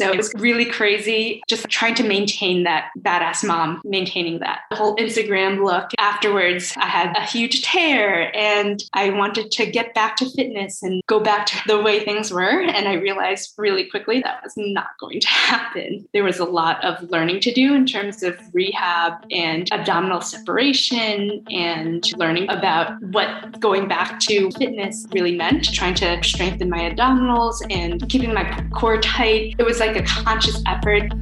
So it was really crazy just trying to maintain that badass mom, maintaining that the whole Instagram look. Afterwards, I had a huge tear and I wanted to get back to fitness and go back to the way things were. And I realized really quickly that was not going to happen. There was a lot of learning to do in terms of rehab and abdominal separation and learning about what going back to fitness really meant, trying to strengthen my abdominals and keeping my core tight. It was like a conscious effort.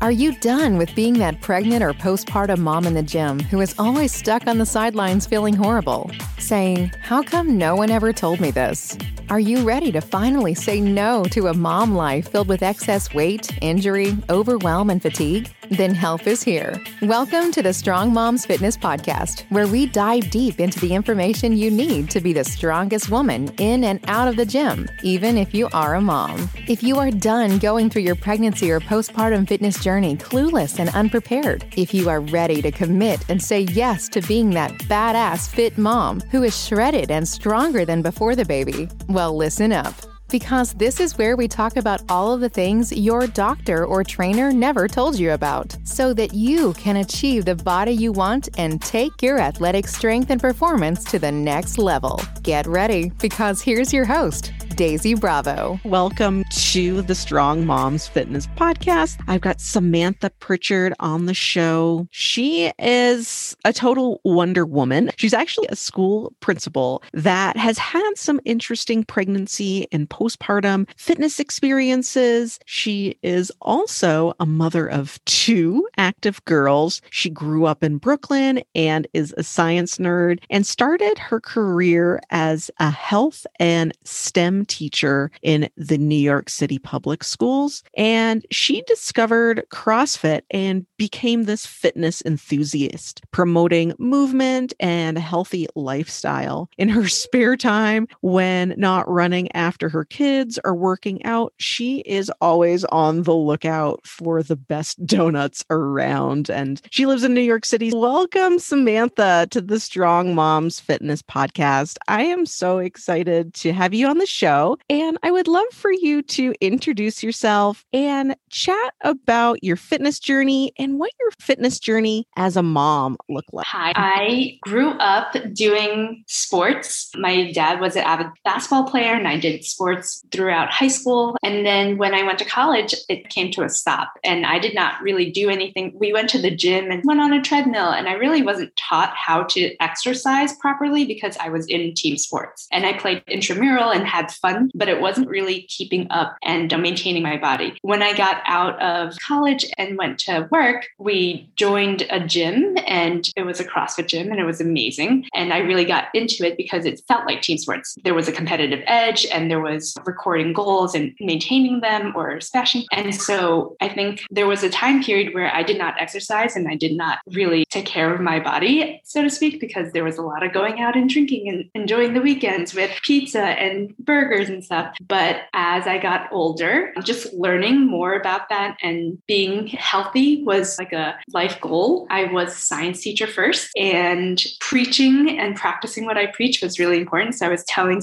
Are you done with being that pregnant or postpartum mom in the gym who is always stuck on the sidelines feeling horrible? Saying, How come no one ever told me this? Are you ready to finally say no to a mom life filled with excess weight, injury, overwhelm, and fatigue? Then help is here. Welcome to the Strong Moms Fitness Podcast, where we dive deep into the information you need to be the strongest woman in and out of the gym, even if you are a mom. If you are done going through your pregnancy or postpartum fitness journey clueless and unprepared, if you are ready to commit and say yes to being that badass fit mom who is shredded and stronger than before the baby, well, listen up because this is where we talk about all of the things your doctor or trainer never told you about, so that you can achieve the body you want and take your athletic strength and performance to the next level. Get ready, because here's your host, Daisy Bravo. Welcome to the Strong Moms Fitness Podcast. I've got Samantha Pritchard on the show. She is a total Wonder Woman. She's actually a school principal that has had some interesting pregnancy and postpartum fitness experiences. She is also a mother of two active girls. She grew up in Brooklyn and is a science nerd and started her career as a health and STEM teacher in the New York City public schools. And she discovered CrossFit and became this fitness enthusiast, promoting movement and a healthy lifestyle. In her spare time, when not running after her kids or working out, she is always on the lookout for the best donuts around. And she lives in New York City. Welcome, Samantha, to the Strong Moms Fitness Podcast. I am so excited to have you on the show show. And I would love for you to introduce yourself and chat about your fitness journey and what your fitness journey as a mom looked like. Hi, I grew up doing sports. My dad was an avid basketball player, and I did sports throughout high school. And then when I went to college, it came to a stop, and I did not really do anything. We went to the gym and went on a treadmill, and I really wasn't taught how to exercise properly because I was in team sports. And I played intramural and had fun fun, but it wasn't really keeping up and maintaining my body. When I got out of college and went to work, we joined a gym and it was a CrossFit gym and it was amazing. And I really got into it because it felt like team sports. There was a competitive edge and there was recording goals and maintaining them or smashing. And so I think there was a time period where I did not exercise and I did not really take care of my body, so to speak, because there was a lot of going out and drinking and enjoying the weekends with pizza and burgers and stuff. But as I got older, just learning more about that and being healthy was like a life goal. I was a science teacher first, and preaching and practicing what I preach was really important. So I was telling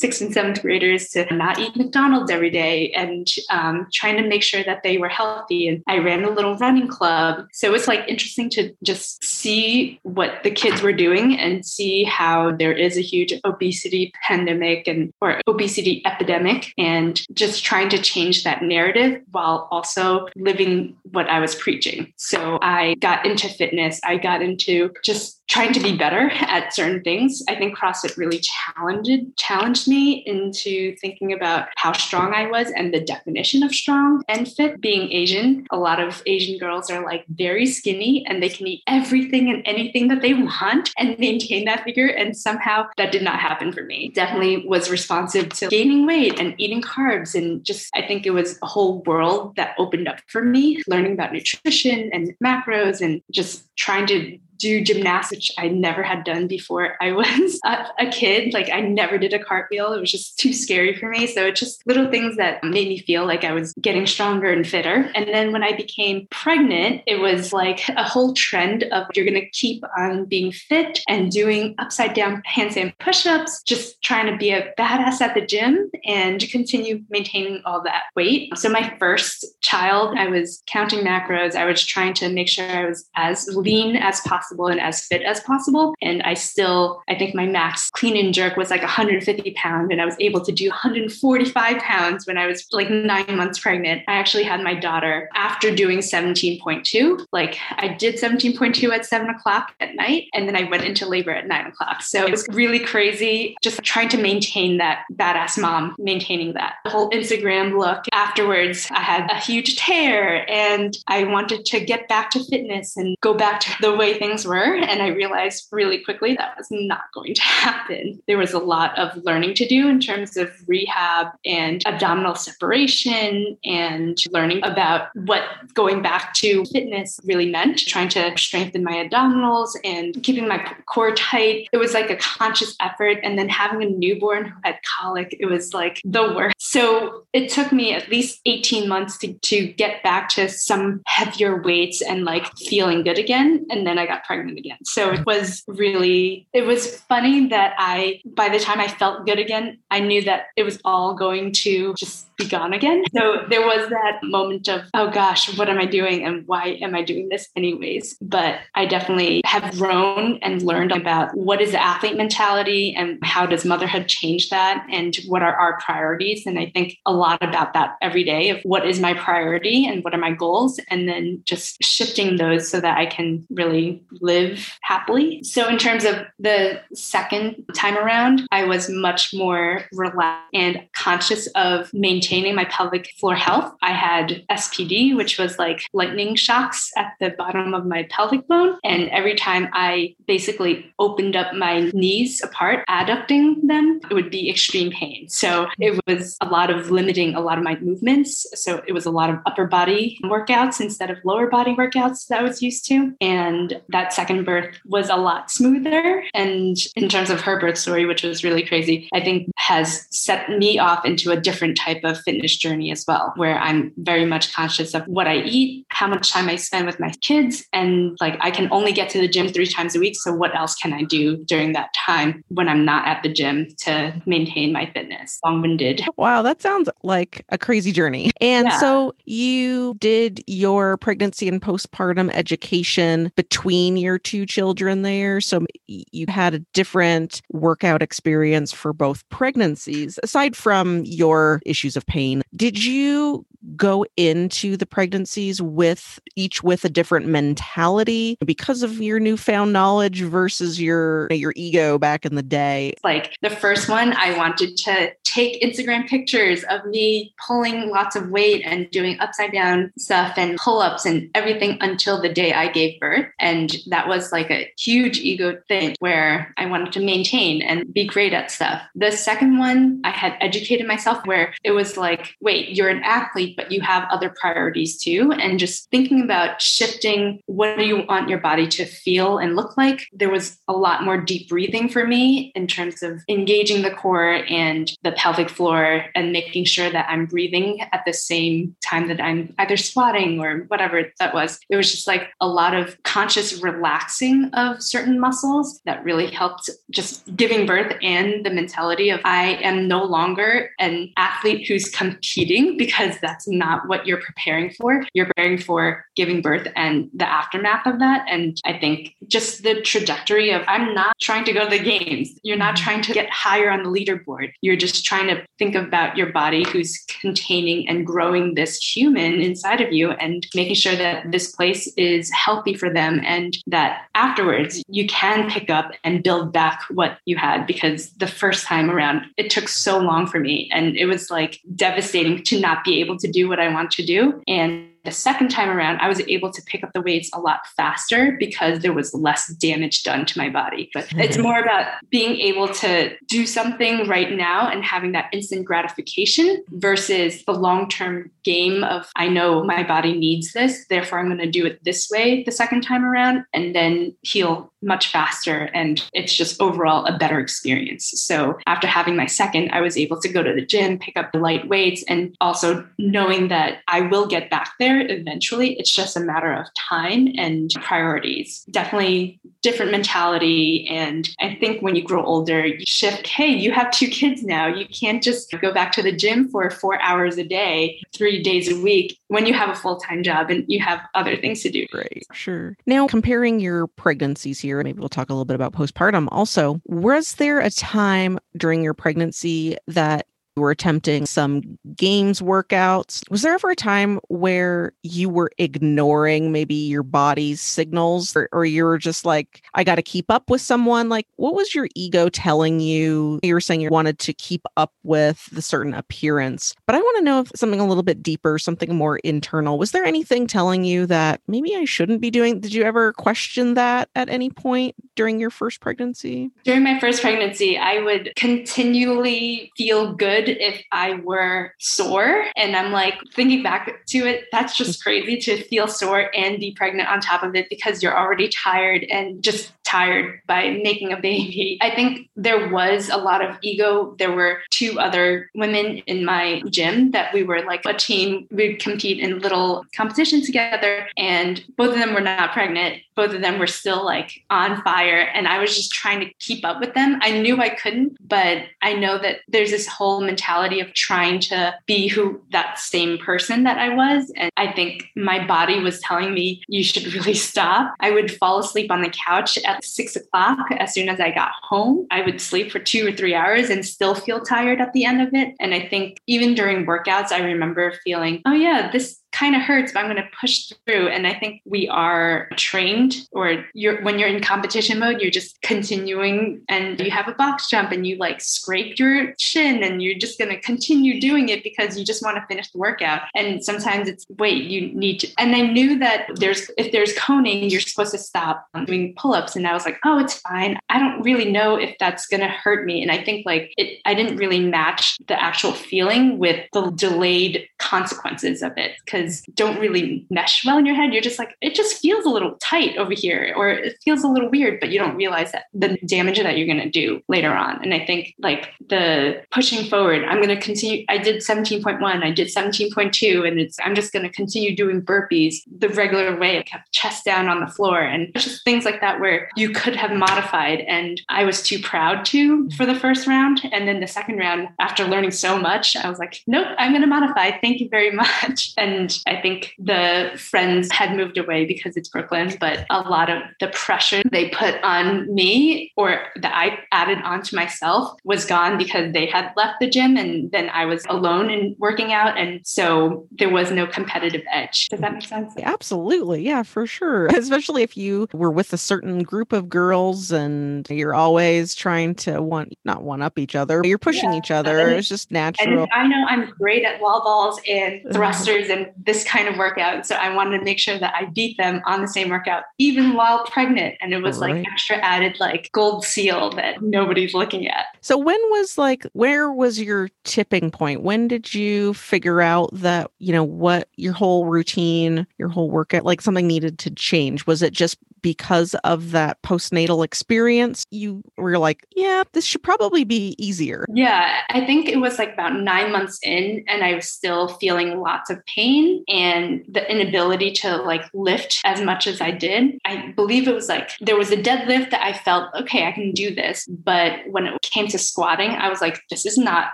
sixth and seventh graders to not eat McDonald's every day and um, trying to make sure that they were healthy. And I ran a little running club. So it's like interesting to just see what the kids were doing and see how there is a huge obesity pandemic and or obesity obesity epidemic and just trying to change that narrative while also living what I was preaching. So I got into fitness. I got into just trying to be better at certain things. I think CrossFit really challenged challenged me into thinking about how strong I was and the definition of strong and fit. Being Asian, a lot of Asian girls are like very skinny and they can eat everything and anything that they want and maintain that figure. And somehow that did not happen for me. Definitely was responsive to gaining weight and eating carbs. And just, I think it was a whole world that opened up for me, learning about nutrition and macros and just trying to do gymnastics, which I never had done before I was a, kid. Like I never did a cartwheel. It was just too scary for me. So it's just little things that made me feel like I was getting stronger and fitter. And then when I became pregnant, it was like a whole trend of you're going to keep on being fit and doing upside down handstand push ups, just trying to be a badass at the gym and continue maintaining all that weight. So my first child, I was counting macros. I was trying to make sure I was as lean as possible and as fit as possible. And I still, I think my max clean and jerk was like 150 pounds. And I was able to do 145 pounds when I was like nine months pregnant. I actually had my daughter after doing 17.2. Like I did 17.2 at seven o'clock at night. And then I went into labor at nine o'clock. So it was really crazy just trying to maintain that badass mom, maintaining that the whole Instagram look. Afterwards, I had a huge tear and I wanted to get back to fitness and go back to the way things were. And I realized really quickly that was not going to happen. There was a lot of learning to do in terms of rehab and abdominal separation and learning about what going back to fitness really meant, trying to strengthen my abdominals and keeping my core tight. It was like a conscious effort. And then having a newborn who had colic, it was like the worst. So it took me at least 18 months to, to get back to some heavier weights and like feeling good again. And then I got pregnant again. So it was really, it was funny that I, by the time I felt good again, I knew that it was all going to just be gone again. So there was that moment of, oh gosh, what am I doing? And why am I doing this anyways? But I definitely have grown and learned about what is the athlete mentality and how does motherhood change that and what are our priorities. And I think a lot about that every day of what is my priority and what are my goals, and then just shifting those so that I can really live happily. So in terms of the second time around, I was much more relaxed and conscious of maintaining my pelvic floor health. I had SPD, which was like lightning shocks at the bottom of my pelvic bone. And every time I basically opened up my knees apart, adducting them, it would be extreme pain. So it was a lot of limiting a lot of my movements. So it was a lot of upper body workouts instead of lower body workouts that I was used to. And that second birth was a lot smoother. And in terms of her birth story, which was really crazy, I think has set me off into a different type of fitness journey as well, where I'm very much conscious of what I eat, how much time I spend with my kids, and like I can only get to the gym three times a week. So, what else can I do during that time when I'm not at the gym to maintain my fitness? Long winded. Wow, that sounds like a crazy journey. And yeah. so, you did your pregnancy and postpartum education between your two children there. So, you had a different workout experience for both pregnancies, aside from your issues of pain. Did you go into the pregnancies with each with a different mentality because of your newfound knowledge versus your your ego back in the day? Like the first one, I wanted to take Instagram pictures of me pulling lots of weight and doing upside down stuff and pull ups and everything until the day I gave birth. And that was like a huge ego thing where I wanted to maintain and be great at stuff. The second one, I had educated myself where it was like, wait, you're an athlete, but you have other priorities too. And just thinking about shifting what do you want your body to feel and look like, there was a lot more deep breathing for me in terms of engaging the core and the pelvic floor and making sure that I'm breathing at the same time that I'm either squatting or whatever that was. It was just like a lot of conscious relaxing of certain muscles that really helped just giving birth and the mentality of I am no longer an athlete who's competing because that's not what you're preparing for. You're preparing for giving birth and the aftermath of that. And I think just the trajectory of I'm not trying to go to the games. You're not mm-hmm. trying to get higher on the leaderboard. You're just trying to think about your body who's containing and growing this human inside of you and making sure that this place is healthy for them and that afterwards you can pick up and build back what you had because the first time around it took so long for me and it was like devastating to not be able to do what I want to do. And the second time around, I was able to pick up the weights a lot faster because there was less damage done to my body. But mm-hmm. it's more about being able to do something right now and having that instant gratification versus the long term game of, I know my body needs this, therefore I'm going to do it this way the second time around and then heal much faster. And it's just overall a better experience. So after having my second, I was able to go to the gym, pick up the light weights, and also knowing that I will get back there eventually. It's just a matter of time and priorities. Definitely different mentality. And I think when you grow older, you shift, hey, you have two kids now. You can't just go back to the gym for four hours a day, three days a week when you have a full time job and you have other things to do. Right. Sure. Now, comparing your pregnancies here, maybe we'll talk a little bit about postpartum also. Was there a time during your pregnancy that were attempting some games workouts. Was there ever a time where you were ignoring maybe your body's signals or, or you were just like, I got to keep up with someone? Like, what was your ego telling you? You were saying you wanted to keep up with the certain appearance, but I want to know if something a little bit deeper, something more internal. Was there anything telling you that maybe I shouldn't be doing? Did you ever question that at any point during your first pregnancy? During my first pregnancy, I would continually feel good if I were sore. And I'm like thinking back to it, that's just mm-hmm. crazy to feel sore and be pregnant on top of it because you're already tired and just tired by making a baby. I think there was a lot of ego. There were two other women in my gym that we were like a team. We'd compete in little competitions together, and both of them were not pregnant. Both of them were still like on fire. And I was just trying to keep up with them. I knew I couldn't, but I know that there's this whole mentality of trying to be who that same person that I was. And I think my body was telling me, you should really stop. I would fall asleep on the couch at six o'clock as soon as I got home. I would sleep for two or three hours and still feel tired at the end of it. And I think even during workouts, I remember feeling, oh, yeah, this kind of hurts, but I'm going to push through. And I think we are trained, or you're when you're in competition mode, you're just continuing, and you have a box jump, and you like scrape your shin, and you're just going to continue doing it because you just want to finish the workout. And sometimes it's wait, you need to. And I knew that there's if there's coning, you're supposed to stop doing pull-ups, and I was like, oh, it's fine. I don't really know if that's going to hurt me. And I think like it, I didn't really match the actual feeling with the delayed consequences of it because don't really mesh well in your head. You're just like, it just feels a little tight over here, or it feels a little weird, but you don't realize that the damage that you're going to do later on. And I think like the pushing forward, I'm going to continue. I did 17.1, I did 17.2, and it's, I'm just going to continue doing burpees the regular way. I kept chest down on the floor and just things like that where you could have modified. And I was too proud to for the first round. And then the second round, after learning so much, I was like, nope, I'm going to modify. Thank you very much. And I think the friends had moved away because it's Brooklyn, but a lot of the pressure they put on me or that I added onto myself was gone because they had left the gym and then I was alone and working out. And so there was no competitive edge. Does that make sense? Absolutely. Yeah, for sure. Especially if you were with a certain group of girls and you're always trying to want, not one up each other, you're pushing yeah. each other. And, it's just natural. I know I'm great at wall balls and thrusters and this kind of workout. So I wanted to make sure that I beat them on the same workout, even while pregnant. And it was right. like extra added, like gold seal that nobody's looking at. So when was like, where was your tipping point? When did you figure out that, you know, what your whole routine, your whole workout, like something needed to change? Was it just because of that postnatal experience, you were like, yeah, this should probably be easier? Yeah, I think it was like about nine months in, and I was still feeling lots of pain and the inability to like lift as much as I did. I believe it was like there was a deadlift that I felt, okay, I can do this. But when it came to squatting, I was like, this is not,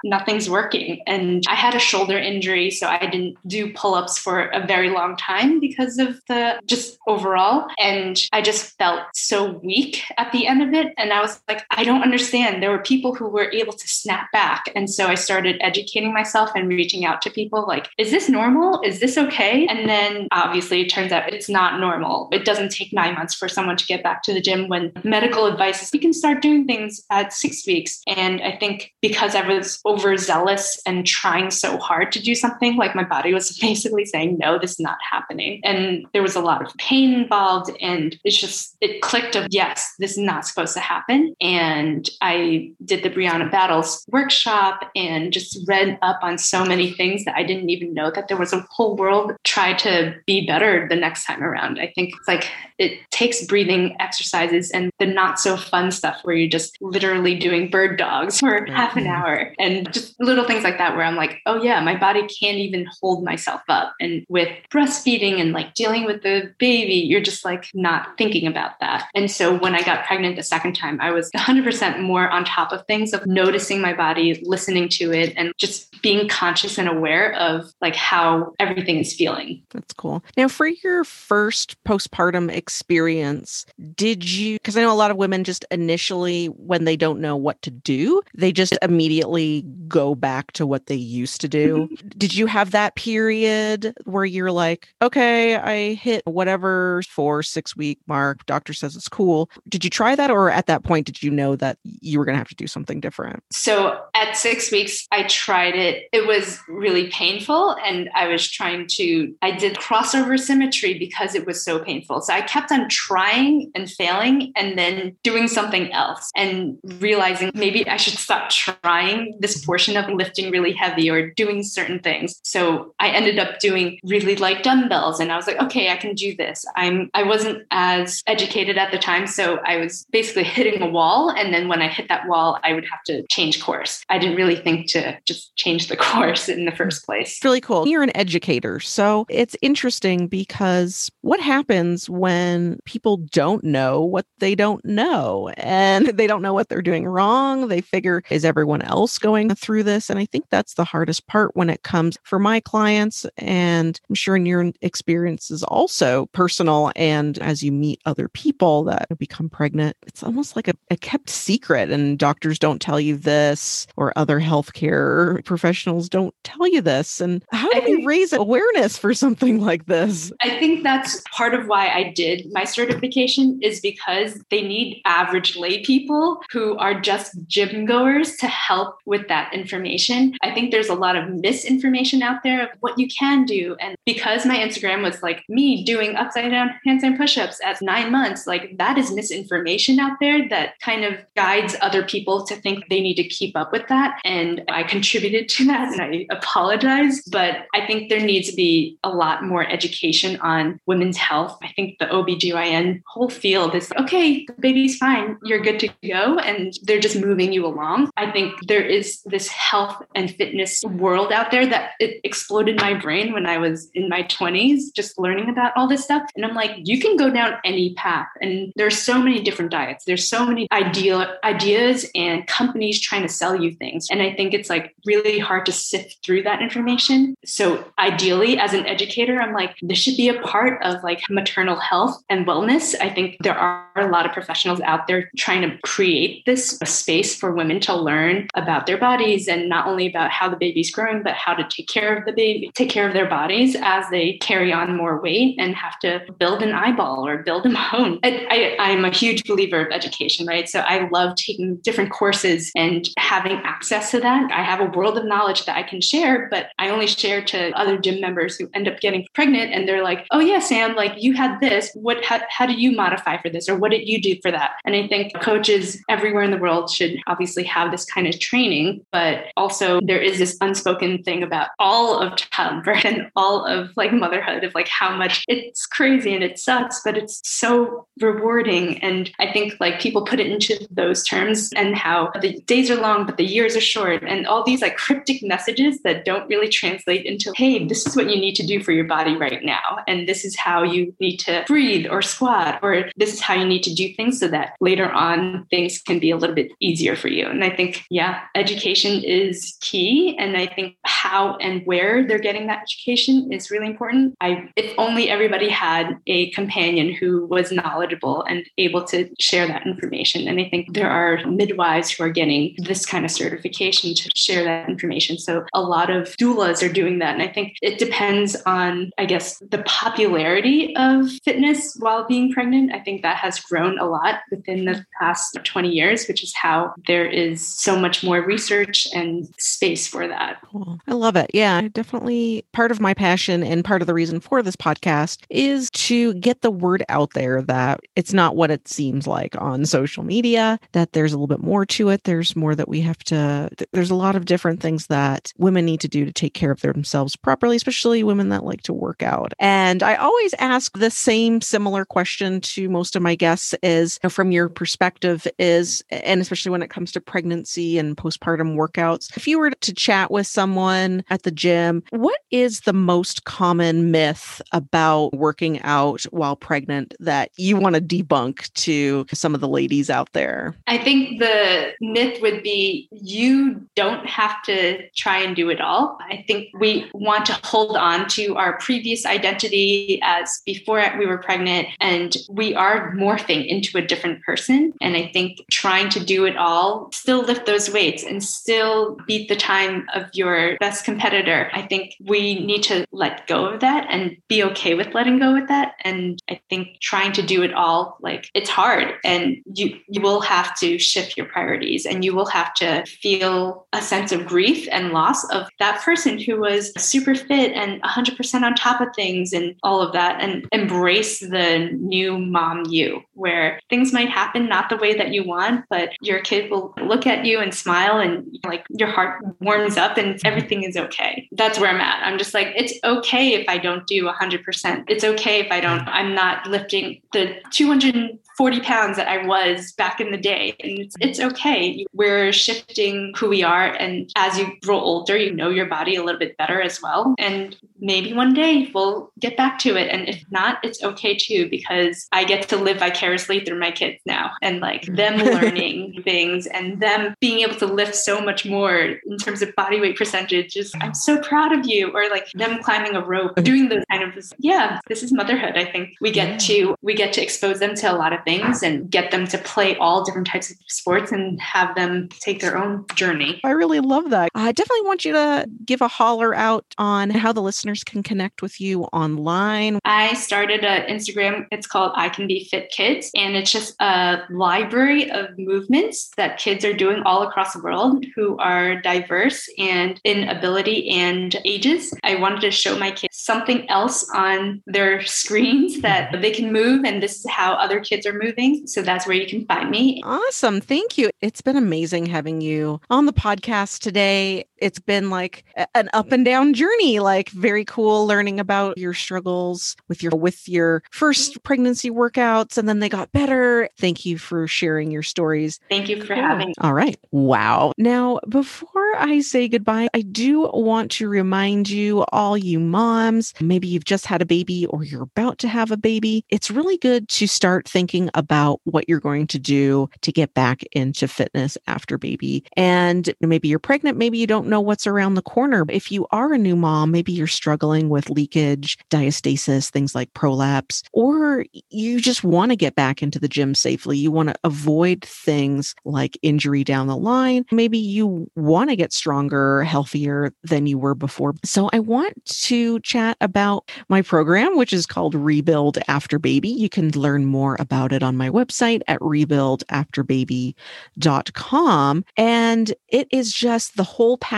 nothing's working. And I had a shoulder injury, so I didn't do pull ups for a very long time because of the just overall. And I just felt so weak at the end of it. And I was like, I don't understand. There were people who were able to snap back. And so I started educating myself and reaching out to people like, is this normal? Is this this okay? And then obviously it turns out it's not normal. It doesn't take nine months for someone to get back to the gym when medical advice is you can start doing things at six weeks. And I think because I was overzealous and trying so hard to do something, like my body was basically saying, no, this is not happening. And there was a lot of pain involved. And it's just, it clicked of, yes, this is not supposed to happen. And I did the Brianna Battles workshop and just read up on so many things that I didn't even know that there was a whole world try to be better the next time around. I think it's like it takes breathing exercises and the not so fun stuff where you're just literally doing bird dogs for mm-hmm. half an hour and just little things like that where I'm like, oh yeah, my body can't even hold myself up. And with breastfeeding and like dealing with the baby, you're just like not thinking about that. And so when I got pregnant the second time, I was 100% more on top of things of noticing my body, listening to it, and just being conscious and aware of like how everything is feeling. That's cool. Now, for your first postpartum experience, did you, because I know a lot of women just initially, when they don't know what to do, they just immediately go back to what they used to do. Mm-hmm. Did you have that period where you're like, okay, I hit whatever four, six week mark, doctor says it's cool? Did you try that? Or at that point, did you know that you were going to have to do something different? So at six weeks, I tried it. It was really painful. And I was trying to, I did crossover symmetry because it was so painful. So I kept on trying and failing and then doing something else and realizing maybe I should stop trying this portion of lifting really heavy or doing certain things. So I ended up doing really light dumbbells and I was like, okay, I can do this. I'm I wasn't as educated at the time. So I was basically hitting a wall. And then when I hit that wall, I would have to change course. I didn't really think to just change the course in the first place. Really cool. You're an educator. So it's interesting because what happens when people don't know what they don't know and they don't know what they're doing wrong? They figure, is everyone else going through this? And I think that's the hardest part when it comes for my clients. And I'm sure in your experience is also personal. And as you meet other people that become pregnant, it's almost like a, a kept secret. And doctors don't tell you this, or other healthcare professionals don't tell you this. And how do we raise awareness for something like this? I think that's part of why I did my certification is because they need average lay people who are just gym goers to help with that information. I think there's a lot of misinformation out there of what you can do. And because my Instagram was like me doing upside down handstand push-ups at nine months, like that is misinformation out there that kind of guides other people to think they need to keep up with that. And I contributed to that and I apologize. But I think there needs to be a lot more education on women's health. I think the OBGYN whole field is okay, the baby's fine, you're good to go. And they're just moving you along. I think there is this health and fitness world out there that it exploded my brain when I was in my 20s, just learning about all this stuff. And I'm like, you can go down any path. And there's so many different diets. There's so many ideal ideas and companies trying to sell you things. And I think it's like really hard to sift through that information. So ideally, as an educator, I'm like, this should be a part of like maternal health and wellness. I think there are a lot of professionals out there trying to create this space for women to learn about their bodies and not only about how the baby's growing, but how to take care of the baby, take care of their bodies as they carry on more weight and have to build an eyeball or build a bone. I, I, I'm a huge believer of education, right? So I love taking different courses and having access to that. I have a world of knowledge that I can share, but I only share to other gym members who end up getting pregnant and they're like, oh yeah, Sam, like you had this. What how, how do you modify for this? Or what did you do for that? And I think coaches everywhere in the world should obviously have this kind of training, but also there is this unspoken thing about all of childbirth and all of like motherhood of like how much it's crazy and it sucks, but it's so rewarding. And I think like people put it into those terms and how the days are long, but the years are short, and all these like cryptic messages that don't really translate into, hey, this is what you need to do for your body right now. And this is how you need to breathe or squat, or this is how you need to do things so that later on things can be a little bit easier for you. And I think, yeah, education is key. And I think how and where they're getting that education is really important. I if only everybody had a companion who was knowledgeable and able to share that information. And I think there are midwives who are getting this kind of certification to share that information. So a lot of doulas are doing that. And I think it depends on, I guess, the popularity of fitness while being pregnant. I think that has grown a lot within the past 20 years, which is how there is so much more research and space for that. Cool. I love it. Yeah, definitely part of my passion and part of the reason for this podcast is to get the word out there that it's not what it seems like on social media, that there's a little bit more to it. There's more that we have to, there's a lot of different things that women need to do to take care of themselves properly, especially women that like to work out. And I always ask the same similar question to most of my guests is you know, from your perspective is, and especially when it comes to pregnancy and postpartum workouts, if you were to chat with someone at the gym, what is the most common myth about working out while pregnant that you want to debunk to some of the ladies out there? I think the myth would be you don't have to try and do it all. I think we want to hold on to our previous identity as before we were pregnant, and we are morphing into a different person. And I think trying to do it all, still lift those weights and still beat the time of your best competitor. I think we need to let go of that and be okay with letting go of that. And I think trying to do it all, like it's hard and you you will have to shift your priorities and you will have to feel a sense of grief and loss of that person who was super fit and 100% on top of things and all of that and embrace the new mom you where things might happen not the way that you want but your kid will look at you and smile and like your heart warms up and mm-hmm. everything is okay that's where i'm at i'm just like it's okay if i don't do 100% it's okay if i don't mm-hmm. i'm not lifting the 200 40 pounds that I was back in the day. And it's, it's okay. We're shifting who we are. And as you grow older, you know your body a little bit better as well. And maybe one day we'll get back to it. And if not, it's okay too, because I get to live vicariously through my kids now and like mm. them learning things and them being able to lift so much more in terms of body weight percentage. Just, I'm so proud of you. Or like them climbing a rope, doing those kind of, yeah, this is motherhood. I think we get to, we get to expose them to a lot of things and get them to play all different types of sports and have them take their own journey. I really love that. I definitely want you to give a holler out on how the listeners can connect with you online. I started an Instagram. It's called I Can Be Fit Kids, and it's just a library of movements that kids are doing all across the world who are diverse and in ability and ages. I wanted to show my kids something else on their screens that they can move, and this is how other kids are moving. So that's where you can find me. Awesome. Thank you. It's been amazing having you on the podcast today. It's been like an up and down journey, like very cool learning about your struggles with your with your first pregnancy workouts and then they got better. Thank you for sharing your stories. Thank you for cool. having. Me. All right. Wow. Now, before I say goodbye, I do want to remind you all you moms, maybe you've just had a baby or you're about to have a baby, it's really good to start thinking about what you're going to do to get back into fitness after baby. And maybe you're pregnant, maybe you don't know what's around the corner. But if you are a new mom, maybe you're struggling with leakage, diastasis, things like prolapse, or you just want to get back into the gym safely. You want to avoid things like injury down the line. Maybe you want to get stronger, healthier than you were before. So I want to chat about my program, which is called Rebuild After Baby. You can learn more about it on my website at rebuildafterbaby.com. And it is just the whole package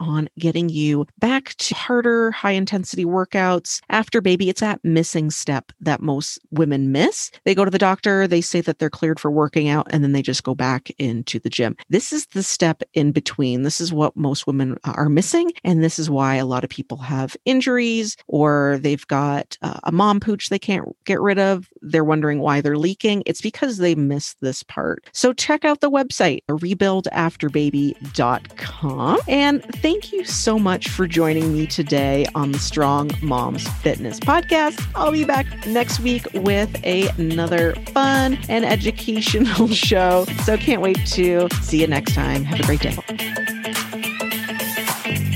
on getting you back to harder, high intensity workouts after baby. It's that missing step that most women miss. They go to the doctor, they say that they're cleared for working out, and then they just go back into the gym. This is the step in between. This is what most women are missing. And this is why a lot of people have injuries or they've got uh, a mom pooch they can't get rid of. They're wondering why they're leaking. It's because they missed this part. So check out the website, rebuildafterbaby.com. And thank you so much for joining me today on the Strong Moms Fitness Podcast. I'll be back next week with a, another fun and educational show. So can't wait to see you next time. Have a great day.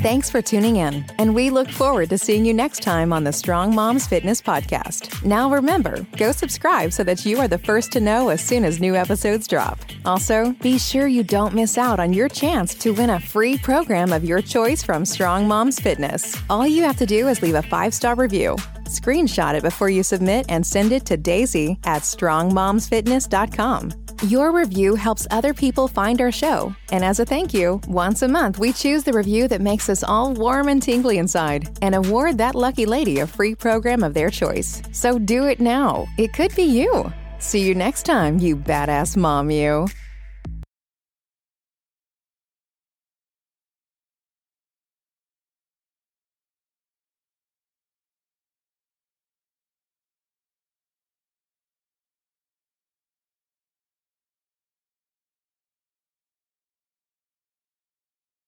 Thanks for tuning in, and we look forward to seeing you next time on the Strong Moms Fitness Podcast. Now remember, go subscribe so that you are the first to know as soon as new episodes drop. Also, be sure you don't miss out on your chance to win a free program of your choice from Strong Moms Fitness. All you have to do is leave a five star review. Screenshot it before you submit and send it to Daisy at strongmomsfitness.com. Your review helps other people find our show. And as a thank you, once a month we choose the review that makes us all warm and tingly inside and award that lucky lady a free program of their choice. So do it now. It could be you. See you next time, you badass mom, you.